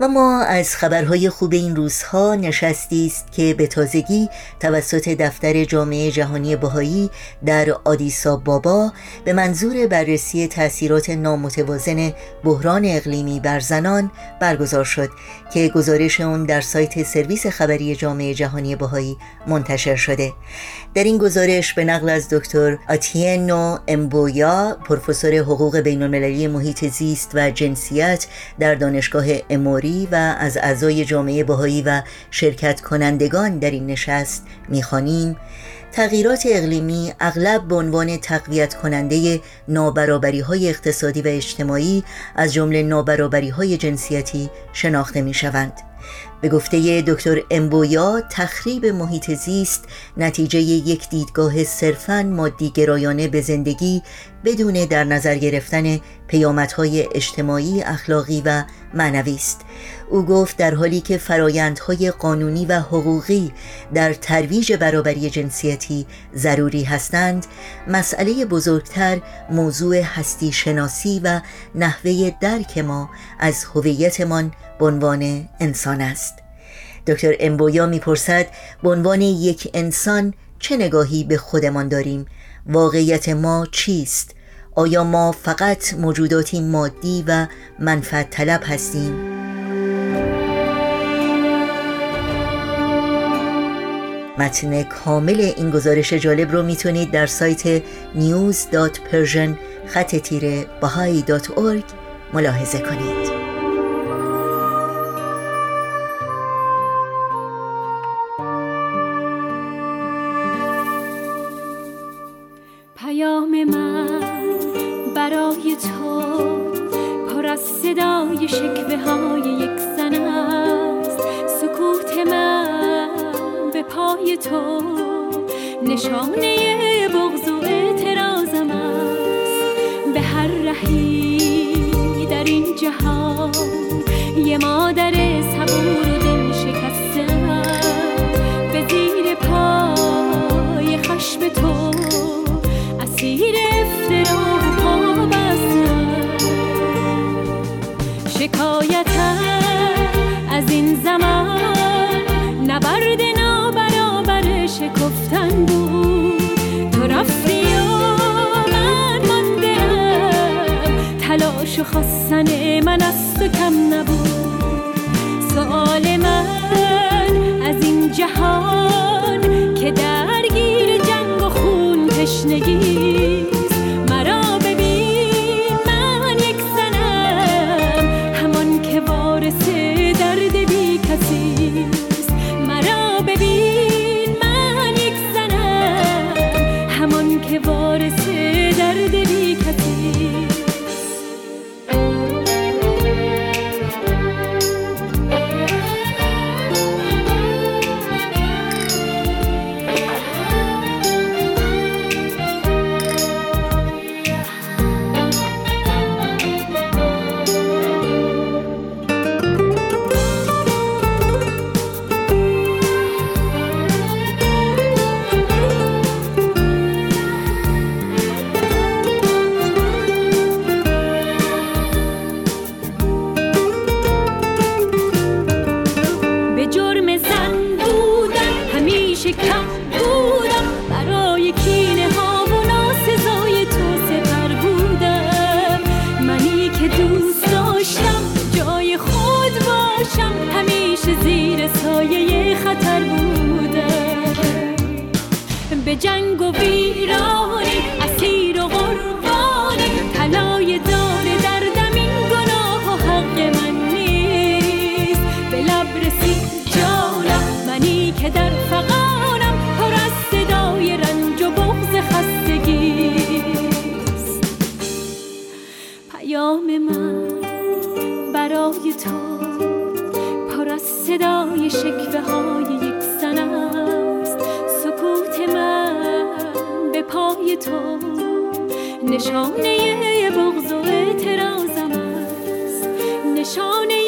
و اما از خبرهای خوب این روزها نشستی است که به تازگی توسط دفتر جامعه جهانی بهایی در آدیس آبابا به منظور بررسی تاثیرات نامتوازن بحران اقلیمی بر زنان برگزار شد که گزارش اون در سایت سرویس خبری جامعه جهانی بهایی منتشر شده. در این گزارش به نقل از دکتر آتینو امبویا پروفسور حقوق بین المللی محیط زیست و جنسیت در دانشگاه اموری و از اعضای جامعه بهایی و شرکت کنندگان در این نشست می‌خوانیم تغییرات اقلیمی اغلب به عنوان تقویت کننده نابرابری های اقتصادی و اجتماعی از جمله نابرابری های جنسیتی شناخته می شوند. به گفته دکتر امبویا تخریب محیط زیست نتیجه یک دیدگاه صرفاً مادی گرایانه به زندگی بدون در نظر گرفتن پیامدهای اجتماعی، اخلاقی و معنوی است. او گفت در حالی که فرایندهای قانونی و حقوقی در ترویج برابری جنسیتی ضروری هستند، مسئله بزرگتر موضوع هستی شناسی و نحوه درک ما از هویتمان به انسان است دکتر امبویا می‌پرسد به عنوان یک انسان چه نگاهی به خودمان داریم؟ واقعیت ما چیست؟ آیا ما فقط موجوداتی مادی و منفعت طلب هستیم؟ متن کامل این گزارش جالب رو می‌تونید در سایت news.persian خط تیره ملاحظه کنید. صدای شکوه های یک زن است. سکوت من به پای تو. نشانه بغض و اعتراضم است. به هر رهی در این جهان خواستن من از تو کم نبود. سؤال من سایه خطر بودم به جنگ و ویرانی اسیر و قربانی طلای دار دردم این گناه و حق من نیست. به لب رسید جانم منی که در فقانم پر از صدای رنج و بغز خستگیست پیام من برای تو صدای شکوه های یک سن است. سکوت من به پای تو. نشانه بغض و اعتراضم است. نشانه